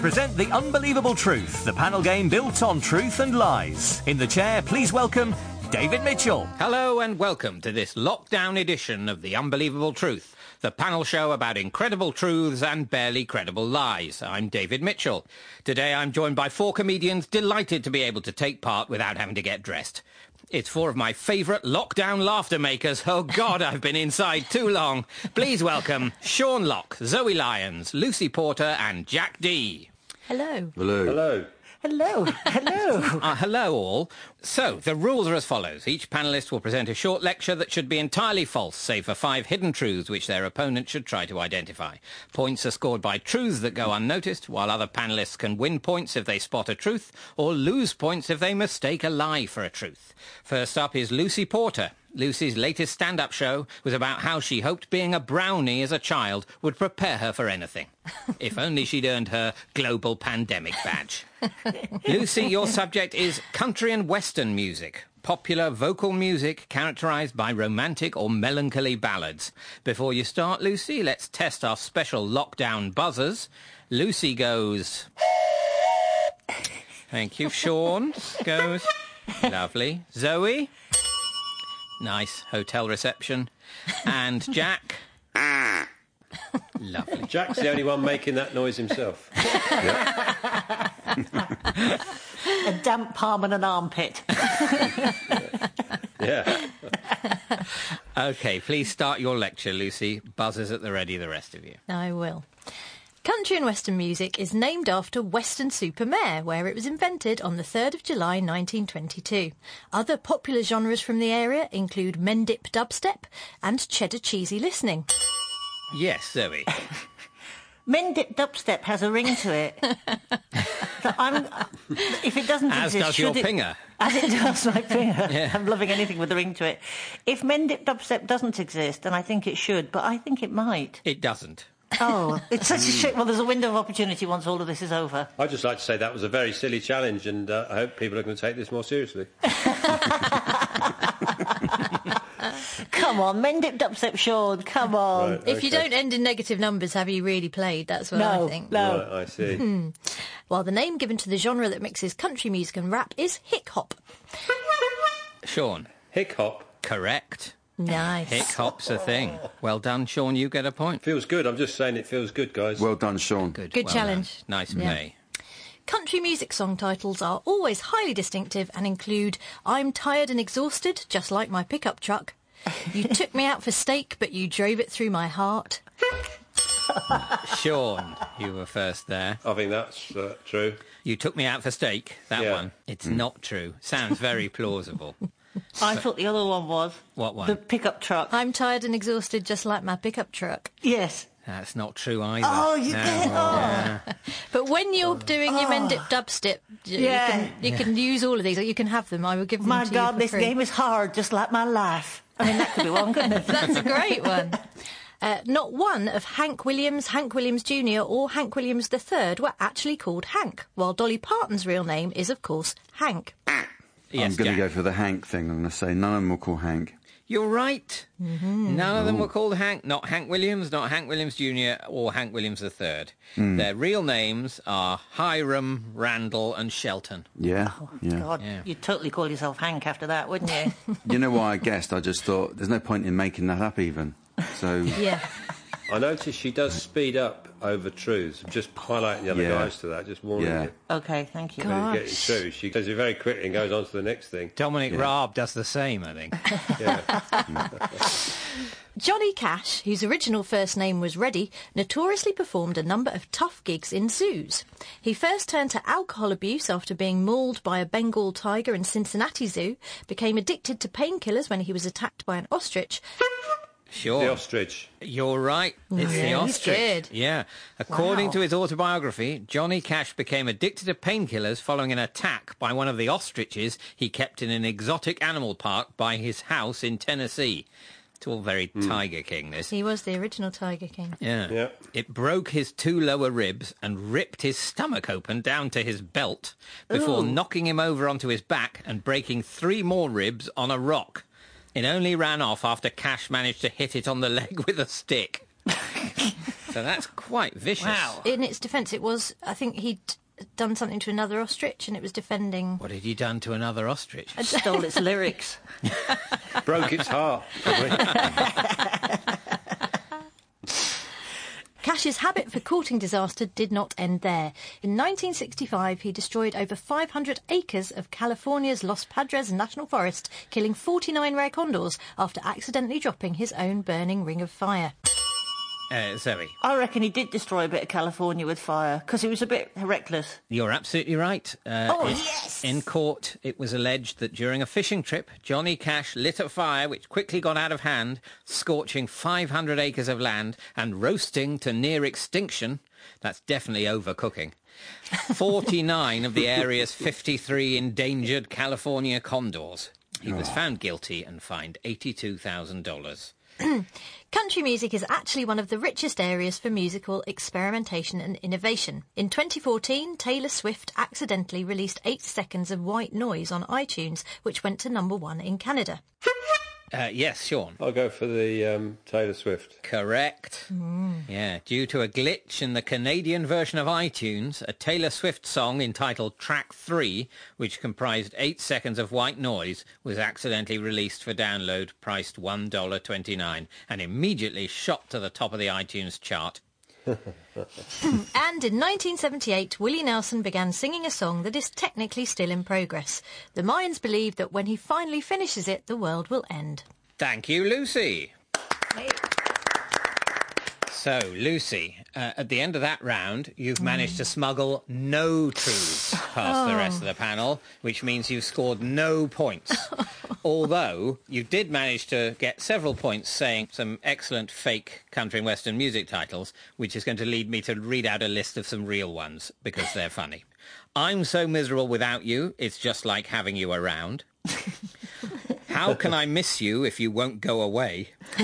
Present The Unbelievable Truth, the panel game built on truth and lies. In the chair, please welcome David Mitchell. Hello and welcome to this lockdown edition of The Unbelievable Truth, the panel show about incredible truths and barely credible lies. I'm David Mitchell. Today I'm joined by four comedians delighted to be able to take part without having to get dressed. It's four of my favourite lockdown laughter makers. Oh God, I've been inside too long. Please welcome Sean Lock, Zoe Lyons, Lucy Porter and Jack Dee. Hello. Hello. Hello. Hello. Hello. Uh, hello, all. So, the rules are as follows. Each panellist will present a short lecture that should be entirely false, save for five hidden truths which their opponent should try to identify. Points are scored by truths that go unnoticed, while other panellists can win points if they spot a truth, or lose points if they mistake a lie for a truth. First up is Lucy Porter. Lucy's latest stand-up show was about how she hoped being a brownie as a child would prepare her for anything. if only she'd earned her global pandemic badge. Lucy, your subject is country and western music. Popular vocal music characterized by romantic or melancholy ballads. Before you start, Lucy, let's test our special lockdown buzzers. Lucy goes... Thank you. Sean goes... Lovely. Zoe? Nice hotel reception. And Jack? Lovely. Jack's the only one making that noise himself. a damp palm and an armpit. Yeah. Okay, please start your lecture, Lucy. Buzzers at the ready, the rest of you. I will. Country and Western music is named after Weston-super-Mare, where it was invented on the 3rd of July 1922. Other popular genres from the area include Mendip dubstep and cheddar cheesy listening. Yes, Zoe. Mendip dubstep has a ring to it. that I'm, if it doesn't As exist, does your it, pinger. As it does my finger. Yeah. I'm loving anything with a ring to it. If Mendip dubstep doesn't exist, and I think it should, but I think it might. It doesn't. Oh, it's such a shit. Well, there's a window of opportunity once all of this is over. I'd just like to say that was a very silly challenge, and uh, I hope people are going to take this more seriously. Come on, men Mendip dubstep, Sean. Come on. Right. If you don't end in negative numbers, have you really played? That's what No, I think. no. Right, I see. Hmm. While the name given to the genre that mixes country music and rap is hick hop. Sean. Hick hop Correct. Nice. Hick hop's a thing. Well done, Sean. You get a point. feels good. I'm just saying it feels good, guys. Well done, Sean. Good. Good well challenge. done. Nice Yeah. play. Country music song titles are always highly distinctive and include I'm tired and exhausted, just like my pickup truck. You took me out for steak, but you drove it through my heart. Sean, you were first there. I think that's uh, true. You took me out for steak. That Yeah. one. It's not true. Sounds very plausible. I thought the other one was What one? the pickup truck. I'm tired and exhausted, just like my pickup truck. Yes. That's not true either. Oh, you No. did. Oh. But when you're doing your Mendip dubstep, y- Yeah. you can you can use all of these. You can have them. I will give them My to God, you for this free. game is hard, just like my life. I mean, that could be one, couldn't it? That's a great one. Uh, not one of Hank Williams, Hank Williams Jr. or Hank Williams III were actually called Hank, while Dolly Parton's real name is, of course, Hank. Yes, I'm going Jack. to go for the Hank thing. I'm going to say none of them will call Hank. You're right. Mm-hmm. None of them were called Hank. Not Hank Williams, not Hank Williams Jr. or Hank Williams III. Hmm. Their real names are Hiram, Randall, and Shelton. Yeah, yeah. God, Yeah. you'd totally call yourself Hank after that, wouldn't you? You know why I guessed? I just thought there's no point in making that up even. So Yeah. I noticed she does speed up over truths. Just highlighting the other Yeah. guys to that, just warning Yeah. you. okay, thank you. When you get it true, she does it very quickly and goes on to the next thing. Dominic Raab does the same, I think. Johnny Cash, whose original first name was Reddy, notoriously performed a number of tough gigs in zoos. He first turned to alcohol abuse after being mauled by a Bengal tiger in Cincinnati Zoo, became addicted to painkillers when he was attacked by an ostrich, Sure. the ostrich. You're right. It's the Yeah, he's ostrich. good. Yeah. According Wow. to his autobiography, Johnny Cash became addicted to painkillers following an attack by one of the ostriches he kept in an exotic animal park by his house in Tennessee. It's all very hmm. Tiger King, this. he was the original Tiger King. Yeah. Yeah. It broke his two lower ribs and ripped his stomach open down to his belt before knocking him over onto his back and breaking three more ribs on a rock. It only ran off after Cash managed to hit it on the leg with a stick. So that's quite vicious. Wow. In its defence, it was. I think he'd done something to another ostrich, and it was defending. What had he done to another ostrich? Stole its lyrics. Broke its heart. probably. Cash's habit for courting disaster did not end there. In 1965, he destroyed over 500 acres of California's Los Padres National Forest, killing 49 rare condors after accidentally dropping his own burning ring of fire. Uh, Zoe, I reckon he did destroy a bit of California with fire because he was a bit reckless. you're absolutely right. Uh, Oh, yes! In court, it was alleged that during a fishing trip, Johnny Cash lit a fire which quickly got out of hand, scorching 500 acres of land and roasting to near extinction. That's definitely overcooking. 49 of the area's 53 endangered California condors. He was ah. found guilty and fined $82,000. Country music is actually one of the richest areas for musical experimentation and innovation. In 2014, Taylor Swift accidentally released 8 seconds of white noise on iTunes, which went to number one in Canada. Uh, yes, Sean. I'll go for the um, Taylor Swift. Correct. Yeah, due to a glitch in the Canadian version of iTunes, a Taylor Swift song entitled Track 3, which comprised 8 seconds of white noise, was accidentally released for download, priced $1.29, and immediately shot to the top of the iTunes chart. And in 1978, Willie Nelson began singing a song that is technically still in progress. The Mayans believe that when he finally finishes it, the world will end. Thank you, Lucy. So, Lucy, uh, at the end of that round, you've managed to smuggle no truths past the rest of the panel, which means you've scored no points. Although you did manage to get several points saying some excellent fake country and western music titles, which is going to lead me to read out a list of some real ones because they're funny. I'm so miserable without you, it's just like having you around. How can I miss you if you won't go away?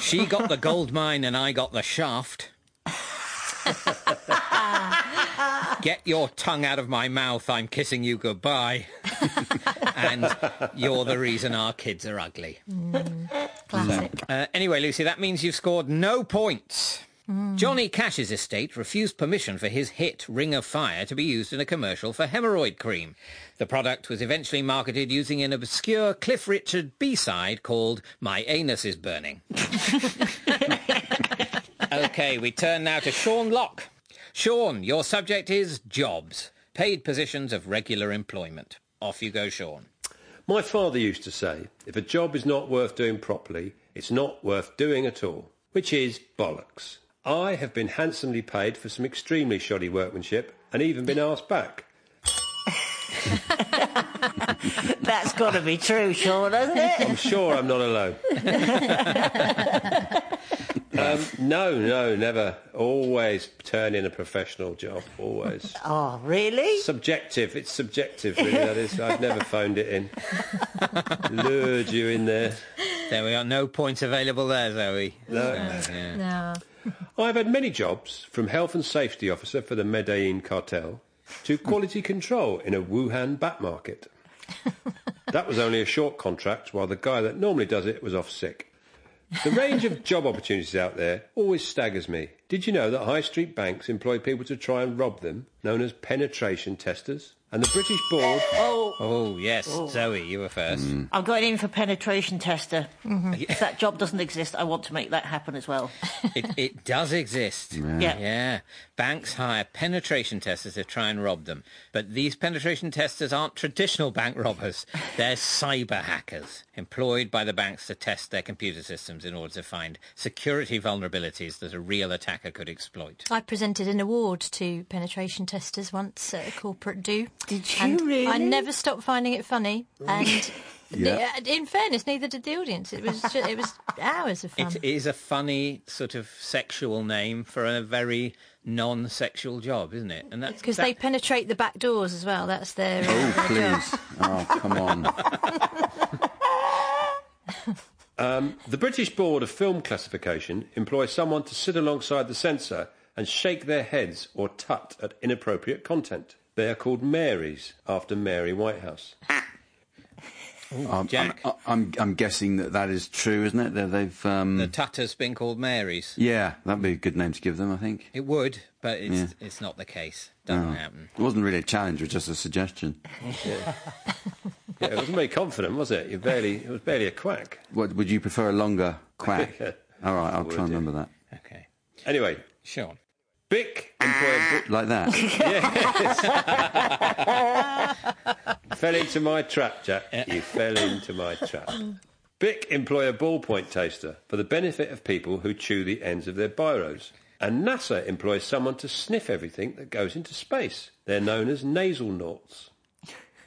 she got the gold mine and I got the shaft. Get your tongue out of my mouth, I'm kissing you goodbye. and you're the reason our kids are ugly. Classic. Uh, anyway, Lucy, that means you've scored no points. Johnny Cash's estate refused permission for his hit Ring of Fire to be used in a commercial for hemorrhoid cream. The product was eventually marketed using an obscure Cliff Richard B-side called My Anus is Burning. okay, we turn now to Sean Lock. Sean, your subject is jobs, paid positions of regular employment. Off you go, Sean. My father used to say, if a job is not worth doing properly, it's not worth doing at all, which is bollocks. I have been handsomely paid for some extremely shoddy workmanship and even been asked back. That's got to be true, Sean, hasn't it? I'm sure I'm not alone. um, no, no, never. Always turn in a professional job. Always. Oh, really? Subjective. It's subjective, really, that is. I've never phoned it in. Lured you in there. There we are. No points available there, Zoe. No. Yeah. No. I've had many jobs, from health and safety officer for the Medellin cartel to quality control in a Wuhan bat market. That was only a short contract while the guy that normally does it was off sick. The range of job opportunities out there always staggers me. Did you know that high street banks employ people to try and rob them, known as penetration testers? And the British board uh, oh. oh, yes. Oh. Zoe, you were first. Mm. I'm going in for penetration tester. Mm-hmm. If that job doesn't exist, I want to make that happen as well. It, it does exist. Yeah. Yeah. Banks hire penetration testers to try and rob them. But these penetration testers aren't traditional bank robbers. They're cyber hackers employed by the banks to test their computer systems in order to find security vulnerabilities that a real attacker could exploit. I presented an award to penetration testers once at a corporate do. Did you and really? I never stopped finding it funny. And Yeah. the- in fairness, neither did the audience. It was ju- it was hours of fun. It is a funny sort of sexual name for a very non-sexual job, isn't it? And that's Because that- they penetrate the back doors as well. That's their. Oh, uh, please. Oh, come on. The British Board of Film Classification employs someone to sit alongside the censor and shake their heads or tut at inappropriate content. They are called Marys, after Mary Whitehouse. I'm, Jack. I'm, I'm, I'm guessing that that is true, isn't it? That they've. Um, The Tutter's been called Mary's. yeah, that'd be a good name to give them, I think. It would, but it's Yeah. it's not the case. Doesn't Oh. happen. It wasn't really a challenge, it was just a suggestion. Yeah, it wasn't very confident, was it? You barely. It was barely a quack. What, would you prefer a longer quack? All right, I'll Would, try and remember that. Okay, Anyway, Sean. Bic employer Like that. fell into my trap, Jack. You fell into my trap. Bic employ a ballpoint taster for the benefit of people who chew the ends of their biros. And NASA employs someone to sniff everything that goes into space. They're known as nasal noughts.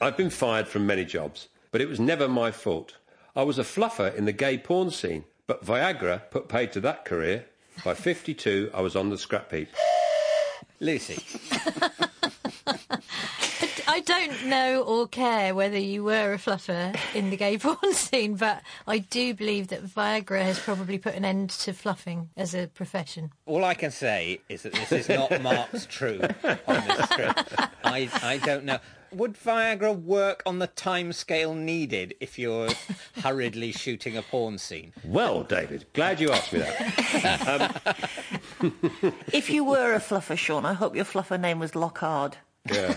I've been fired from many jobs, but it was never my fault. I was a fluffer in the gay porn scene, but Viagra put paid to that career. By 52, I was on the scrap heap. Lucy. I don't know or care whether you were a fluffer in the gay porn scene, but I do believe that Viagra has probably put an end to fluffing as a profession. All I can say is that this is not marked true on this script. I, I don't know. Would Viagra work on the time scale needed if you're hurriedly shooting a porn scene? Well, David, glad you asked me that. Um, If you were a fluffer, Sean, I hope your fluffer name was Lockhard. Yeah.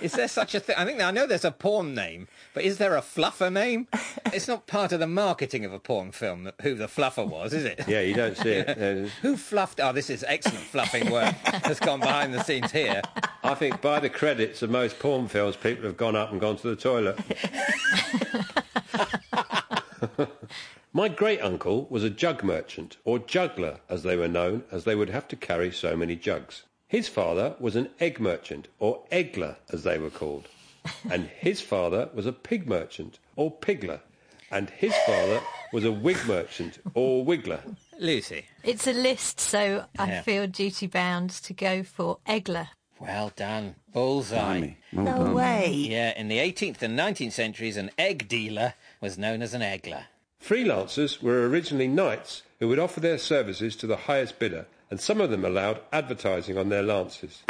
Is there such a thing? I think I know there's a porn name, but is there a fluffer name? It's not part of the marketing of a porn film that- who the fluffer was, is it? Yeah, you don't see it. Who fluffed? Oh, this is excellent fluffing work that's gone behind the scenes here. I think by the credits of most porn films, people have gone up and gone to the toilet. My great uncle was a jug merchant, or juggler as they were known, as they would have to carry so many jugs. His father was an egg merchant, or eggler as they were called. And his father was a pig merchant, or pigler. And his father was a wig merchant, or wiggler. Lucy. It's a list, so I Yeah. feel duty bound to go for Eggler. Well done. Bullseye. Blimey. Well No done. way. Yeah, in the 18th and 19th centuries, an egg dealer was known as an eggler. Freelancers were originally knights who would offer their services to the highest bidder, and some of them allowed advertising on their lances.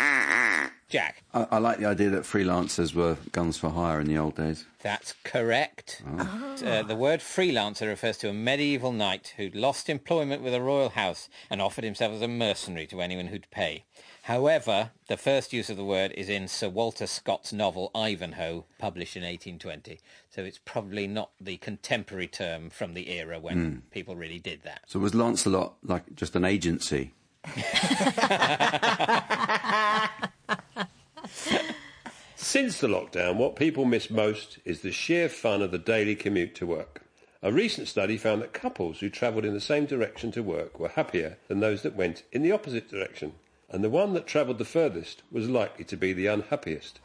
Jack, I, I like the idea that freelancers were guns for hire in the old days. that's correct. Uh, the word freelancer refers to a medieval knight who'd lost employment with a royal house and offered himself as a mercenary to anyone who'd pay. However, the first use of the word is in Sir Walter Scott's novel Ivanhoe, published in 1820. So it's probably not the contemporary term from the era when hmm. people really did that. So was Lancelot like just an agency? Since the lockdown, what people miss most is the sheer fun of the daily commute to work. A recent study found that couples who travelled in the same direction to work were happier than those that went in the opposite direction, and the one that travelled the furthest was likely to be the unhappiest.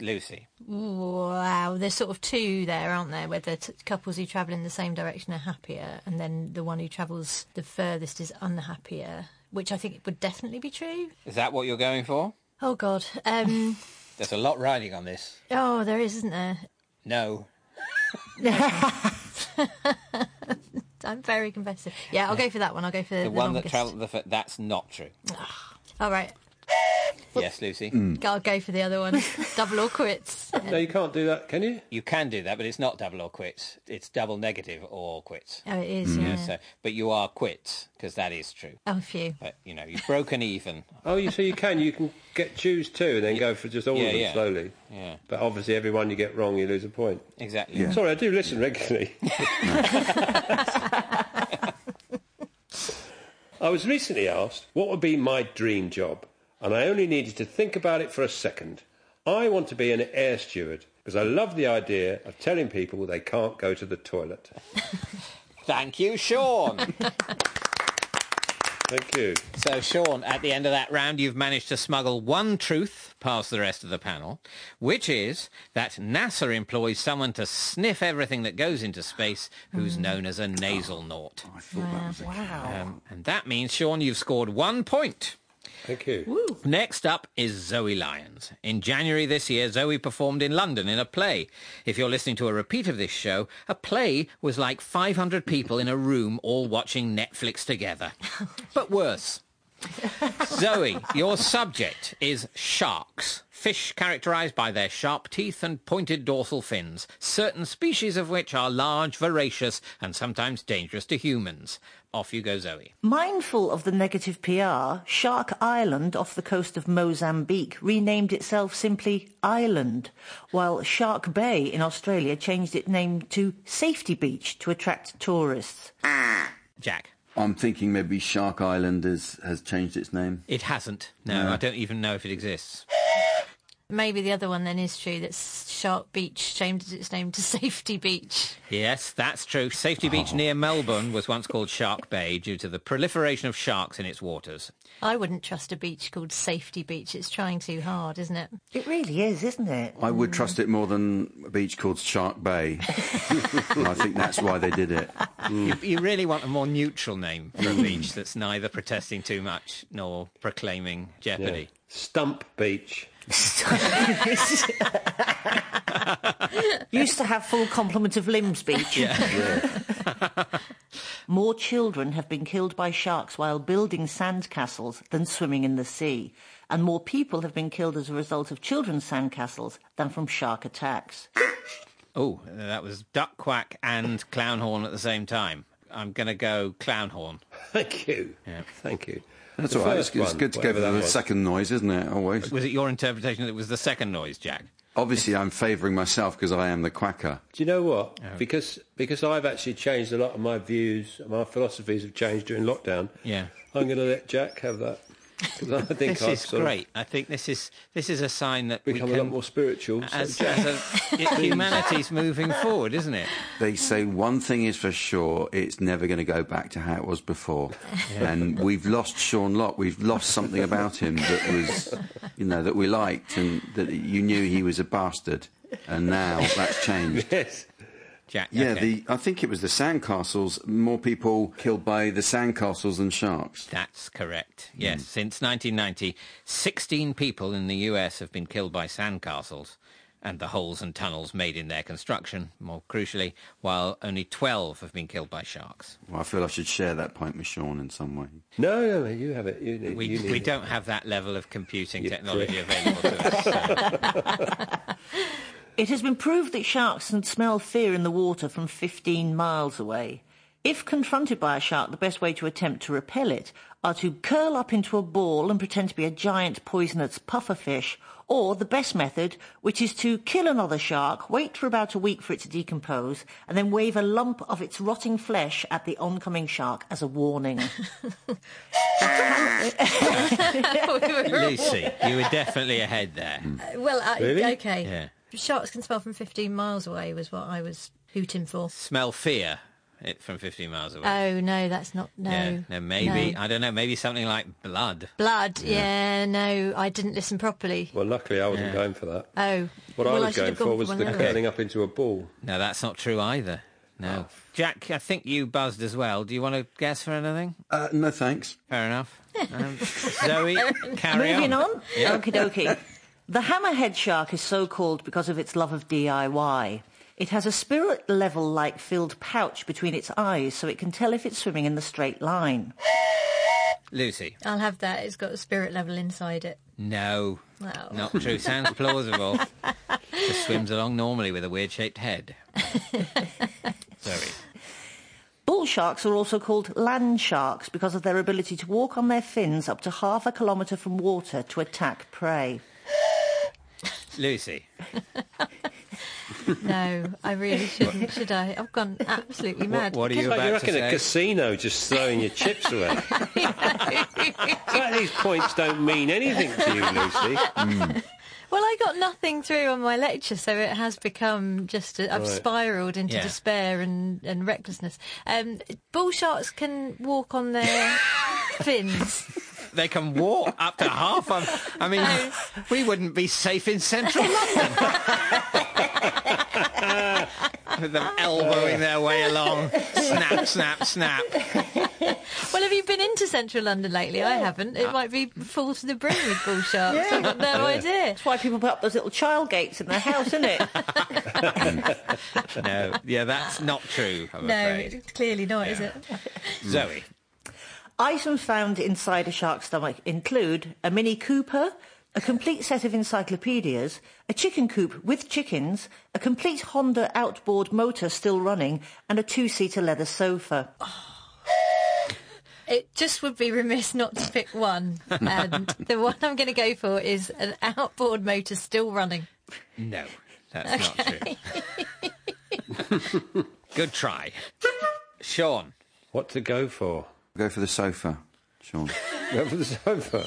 Lucy. Wow, there's sort of two there, aren't there? Where the t- couples who travel in the same direction are happier, and then the one who travels the furthest is unhappier, which I think would definitely be true. Is that what you're going for? Oh God, um, There's a lot riding on this. oh, there is, isn't there? No. I'm very competitive. Yeah, I'll go for that one. I'll go for the, The one that longest. travelled the... Fir- that's not true. All right, Yes, Lucy. Hmm. I'll go for the other one. Double or quits. No, you can't do that, can you? You can do that, but it's not double or quits. It's double negative or quits. Oh, it is. Hmm. Yeah. So, but you are quits because that is true. Oh, phew. But you know, you've broken even. Oh, you so you can. You can get choose two and then go for just all Yeah, of them yeah. slowly. Yeah, But obviously, every one you get wrong, you lose a point. exactly. Yeah. Sorry, I do listen regularly. I was recently asked what would be my dream job, and I only needed to think about it for a second. I want to be an air steward because I love the idea of telling people they can't go to the toilet. Thank you, Sean. Thank you. so, Sean, at the end of that round, you've managed to smuggle one truth past the rest of the panel, which is that NASA employs someone to sniff everything that goes into space, who's known as a nasal naut. I thought that was a Um, and that means, Sean, you've scored one point. Thank you. Next up is Zoe Lyons. In January this year, Zoe performed in London in a play. If you're listening to a repeat of this show, a play was like 500 people in a room all watching Netflix together. but worse. Zoe, your subject is sharks. Fish characterised by their sharp teeth and pointed dorsal fins, certain species of which are large, voracious, and sometimes dangerous to humans. Off you go, Zoe. Mindful of the negative PR, Shark Island off the coast of Mozambique renamed itself simply Island, while Shark Bay in Australia changed its name to Safety Beach to attract tourists. Jack. I'm thinking maybe Shark Island is, has changed its name. It hasn't. No, I don't even know if it exists. Maybe the other one then is true. That Shark Beach changed its name to Safety Beach. Yes, that's true. Safety Beach oh. near Melbourne was once called Shark Bay due to the proliferation of sharks in its waters. I wouldn't trust a beach called Safety Beach. It's trying too hard, isn't it? It really is, isn't it? I would trust it more than a beach called Shark Bay. I think that's why they did it. You, mm. you really want a more neutral name for a beach that's neither protesting too much nor proclaiming Yeah. jeopardy. Stump Beach. Used to have full complement of limbs beach. More children have been killed by sharks while building sandcastles than swimming in the sea. And more people have been killed as a result of children's sandcastles than from shark attacks. Oh, that was duck quack and clown horn at the same time. I'm going to go clown horn. Thank you. Thank you. That's The all right. It's, it's good to go for the was. second noise, isn't it? Always. Was it your interpretation that it was the second noise, Jack? Obviously, I'm favouring myself because I am the quacker. Do you know what? Oh. Because because I've actually changed a lot of my views, my philosophies have changed during lockdown. Yeah. I'm going to let Jack have that. 'Cause I think This I've is sort of great. I think this is this is a sign that we become can, a lot more spiritual. So as, Jack- as a, it- humanity's moving forward, isn't it? They say one thing is for sure: it's never going to go back to how it was before. And we've lost Sean Lock. We've lost something about him that was, you know, that we liked, and that you knew he was a bastard. And now that's changed. yes. Jack. Yeah, okay. the I think it was the sandcastles. More people killed by the sandcastles than sharks. That's correct. Yes, hmm. since 1990, 16 people in the US have been killed by sandcastles and the holes and tunnels made in their construction, more crucially, while only 12 have been killed by sharks. Well, I feel I should share that point with Sean in some way. No, no, you have it. You need, We, you need we it. don't have that level of computing You technology available to us. It has been proved that sharks can smell fear in the water from 15 miles away. If confronted by a shark, the best way to attempt to repel it are to curl up into a ball and pretend to be a giant poisonous pufferfish, or the best method, which is to kill another shark, wait for about a week for it to decompose, and then wave a lump of its rotting flesh at the oncoming shark as a warning. Lucy, you were definitely ahead there. Well, uh, Really? okay. Yeah. Sharks can smell from 15 miles away was what I was hooting for. Smell fear it from 15 miles away. Oh, no, that's not... No. yeah, no, maybe, No. I don't know, maybe something like blood. Blood, yeah. no, I didn't listen properly. Well, luckily I wasn't Yeah. going for that. Oh. What well, I was should going for was the other. curling up into a ball. No, that's not true either. No. Jack, I think you buzzed as well. Do you want to guess for anything? Uh, no thanks. Fair enough. Um, Zoe, carry Moving on. on. Okie dokie. The hammerhead shark is so called because of its love of DIY. It has a spirit level like filled pouch between its eyes so it can tell if it's swimming in the straight line. Lucy. I'll have that. It's got a spirit level inside it. No. Well. Not true. Sounds plausible. Just swims along normally with a weird shaped head. Sorry. Bull sharks are also called land sharks because of their ability to walk on their fins up to half a kilometre from water to attack prey. Lucy. No, I really shouldn't, should I? I've gone absolutely mad. what are you It's like about you're like in say? a casino just throwing your chips away. it's like these points don't mean anything to you, Lucy. Well, I got nothing through on my lecture, so it has become just a, I've Right. spiralled into Yeah. despair and, and recklessness. Um, bull sharks can walk on their fins. They can walk up to half of. I mean, we wouldn't be safe in central London. With them elbowing their way along. Snap, snap, snap. Well, have you been into central London lately? I haven't. It might be full to the brim with bull sharks. I've got no idea. That's why people put up those little child gates in their house, isn't it? No, yeah, that's not true, I'm No, afraid. clearly not, is it? Zoe. Items found inside a shark's stomach include a Mini Cooper, a complete set of encyclopedias, a chicken coop with chickens, a complete Honda outboard motor still running, and a two-seater leather sofa. It just would be remiss not to pick one. And the one I'm going to go for is an outboard motor still running. No, that's not true. Good try. Sean. What to go for? Go for the sofa, Sean. Go for the sofa.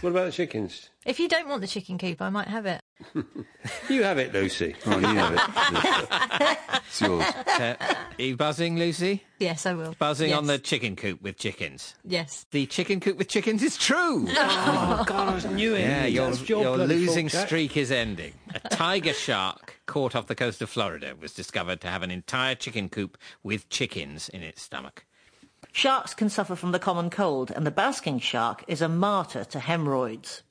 What about the chickens? If you don't want the chicken coop, I might have it. You have it, Lucy. Oh, you have it. It's yours. Uh, are you buzzing, Lucy? Yes, I will. Buzzing on the chicken coop with chickens. Yes. The chicken coop with chickens is true. Oh, God, I knew it. Yeah, your, your your losing fault, streak is ending. A tiger shark caught off the coast of Florida was discovered to have an entire chicken coop with chickens in its stomach. Sharks can suffer from the common cold, and the basking shark is a martyr to hemorrhoids.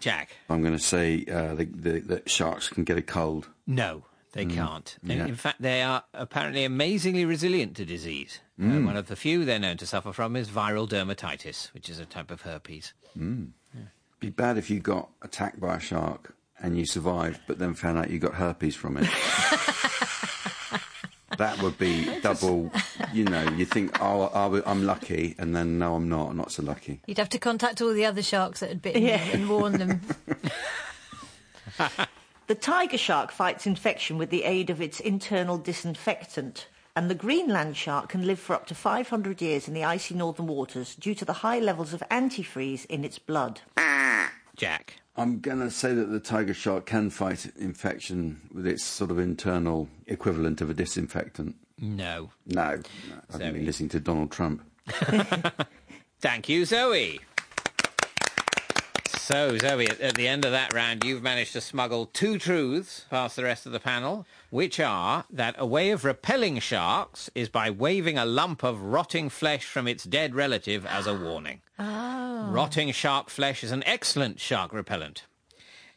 Jack. I'm going to say uh, the, the, that sharks can get a cold. No, they can't. In- yeah. In fact, they are apparently amazingly resilient to disease. Uh, one of the few they're known to suffer from is viral dermatitis, which is a type of herpes. Be bad if you got attacked by a shark and you survived, but then found out you got herpes from it. that would be double. You know, you think, oh, I- I'm lucky, and then no, I'm not. I'm not so lucky. You'd have to contact all the other sharks that had bitten Yeah. you and warn them. The tiger shark fights infection with the aid of its internal disinfectant, and the Greenland shark can live for up to 500 years in the icy northern waters due to the high levels of antifreeze in its blood. Jack. I'm going to say that the tiger shark can fight infection with its sort of internal equivalent of a disinfectant. No. No, no I've been listening to Donald Trump. Thank you, Zoe. So, Zoe, at, at the end of that round, you've managed to smuggle two truths past the rest of the panel, which are that a way of repelling sharks is by waving a lump of rotting flesh from its dead relative as a warning. Oh. Rotting shark flesh is an excellent shark repellent.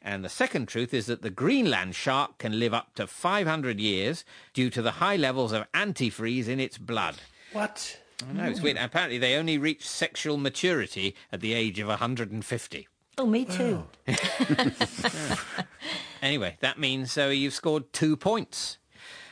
And the second truth is that the Greenland shark can live up to 500 years due to the high levels of antifreeze in its blood. What? Oh, I know, it's weird. Apparently, they only reach sexual maturity at the age of 150. Oh, me too. Anyway, that means, Zoe, you've scored two points.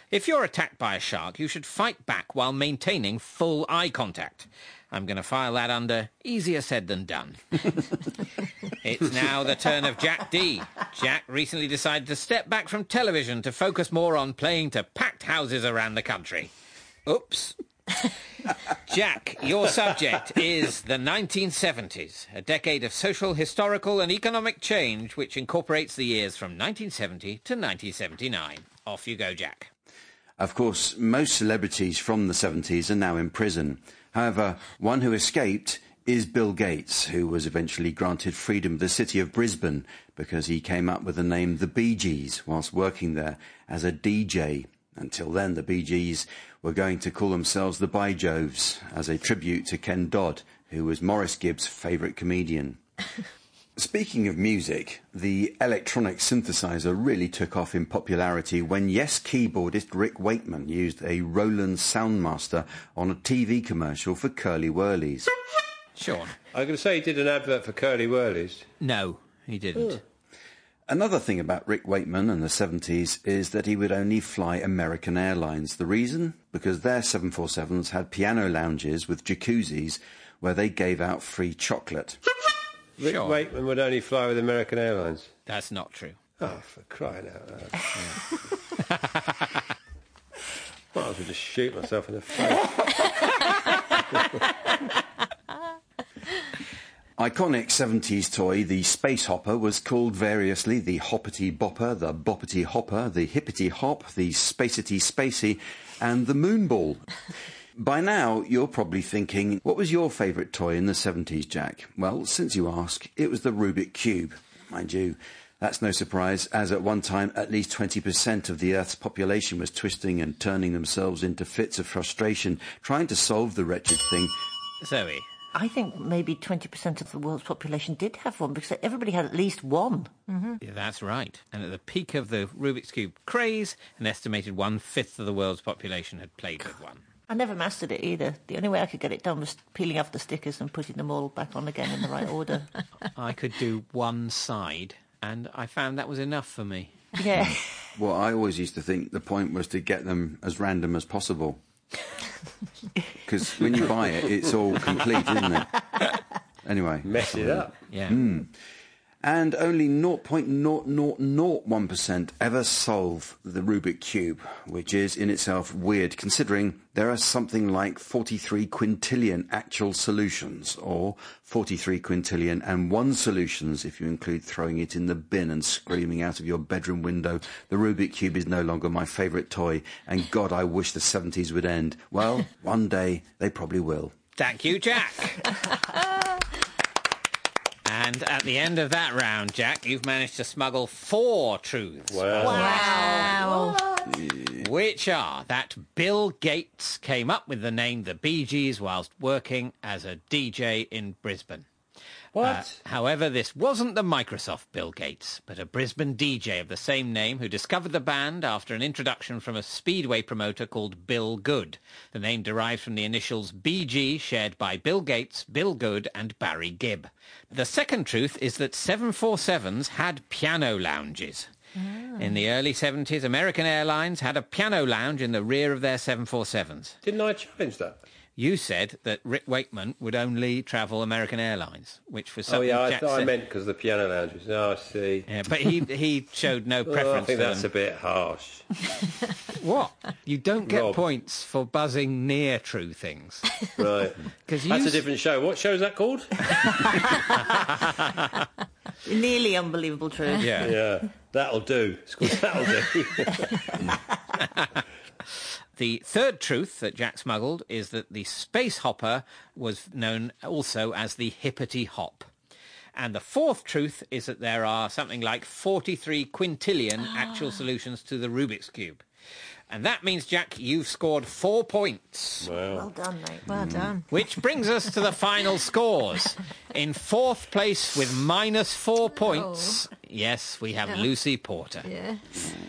If you're attacked by a shark, you should fight back while maintaining full eye contact. I'm going to file that under easier said than done. it's now the turn of Jack Dee. Jack recently decided to step back from television to focus more on playing to packed houses around the country. Oops. Jack, your subject is the 1970s, a decade of social, historical and economic change which incorporates the years from 1970 to 1979. Off you go, Jack. Of course, most celebrities from the 70s are now in prison. However, one who escaped is Bill Gates, who was eventually granted freedom of the city of Brisbane because he came up with the name The Bee Gees whilst working there as a DJ. Until then, the Bee Gees were going to call themselves the Bijoves as a tribute to Ken Dodd, who was Maurice Gibb's favourite comedian. Speaking of music, the electronic synthesizer really took off in popularity when Yes keyboardist Rick Wakeman used a Roland Soundmaster on a TV commercial for Curly Wurlies. Sean. I'm going to say he did an advert for Curly Wurlies. No, he didn't. Oh. Another thing about Rick Wakeman and the 70s is that he would only fly American Airlines. The reason? Because their 747s had piano lounges with jacuzzis where they gave out free chocolate. Rick Sure. Wakeman would only fly with American Airlines. That's not true. Oh, for crying out loud. Might as well just shoot myself in the face. Iconic 70s toy, the Space Hopper, was called variously the Hoppity Bopper, the Boppity Hopper, the Hippity Hop, the Spacity Spacey, and the Moonball. By now, you're probably thinking, what was your favourite toy in the 70s, Jack? Well, since you ask, it was the Rubik Cube. Mind you, that's no surprise, as at one time at least 20% of the Earth's population was twisting and turning themselves into fits of frustration, trying to solve the wretched thing. Zoe. I think maybe 20% of the world's population did have one because everybody had at least one. Mm-hmm. Yeah, that's right. And at the peak of the Rubik's Cube craze, an estimated one-fifth of the world's population had played with one. I never mastered it either. The only way I could get it done was peeling off the stickers and putting them all back on again in the right order. I could do one side, and I found that was enough for me. Yeah. Well, I always used to think the point was to get them as random as possible. Because when you buy it, it's all complete, isn't it? Anyway. Mess it up. Yeah. Hmm. And only 0.0001% ever solve the Rubik Cube, which is in itself weird considering there are something like 43 quintillion actual solutions, or 43 quintillion and one solutions if you include throwing it in the bin and screaming out of your bedroom window, the Rubik Cube is no longer my favourite toy, and God, I wish the 70s would end. Well, one day they probably will. Thank you, Jack. and at the end of that round, Jack, you've managed to smuggle four truths. Wow. Wow. Which are that Bill Gates came up with the name the Bee Gees whilst working as a DJ in Brisbane. What? Uh, however, this wasn't the Microsoft Bill Gates, but a Brisbane DJ of the same name who discovered the band after an introduction from a speedway promoter called Bill Good. The name derives from the initials BG shared by Bill Gates, Bill Good and Barry Gibb. The second truth is that 747s had piano lounges. In the early 70s, American Airlines had a piano lounge in the rear of their 747s. Didn't I challenge that? You said that Rick Wakeman would only travel American Airlines, which was Oh something yeah, I Jack thought I meant because the piano lounges. Oh, I see. Yeah, but he he showed no Oh, I preference think for that's a bit harsh. What? You don't get Rob. points for buzzing near true things. Right. 'Cause you That's a different show. What show is that called? Nearly unbelievable truth. Yeah. yeah, that'll do. It's called That'll Do. The third truth that Jack smuggled is that the space hopper was known also as the hippity hop. And the fourth truth is that there are something like 43 quintillion actual ah. solutions to the Rubik's Cube. And that means, Jack, you've scored four points. Well done, mate. Well mm. done. Which brings us to the final scores. In fourth place with minus four oh. points, yes, we have Lucy Porter. Yeah.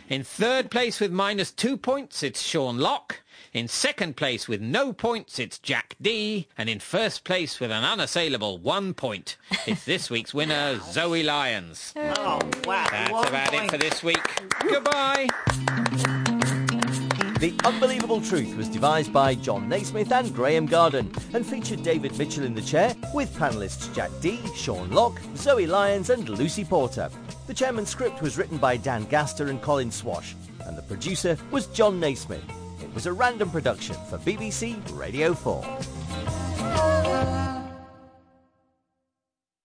In third place with minus two points, it's Sean Lock. In second place with no points, it's Jack Dee. And in first place with an unassailable one point, it's this week's winner, Zoe Lyons. Oh, wow. That's One about it point. for this week. Goodbye. The Unbelievable Truth was devised by Jon Naismith and Graeme Garden and featured David Mitchell in the chair with panellists Jack Dee, Sean Lock, Zoe Lyons and Lucy Porter. The chairman's script was written by Dan Gaster and Colin Swash and the producer was Jon Naismith. It was a random production for BBC Radio 4.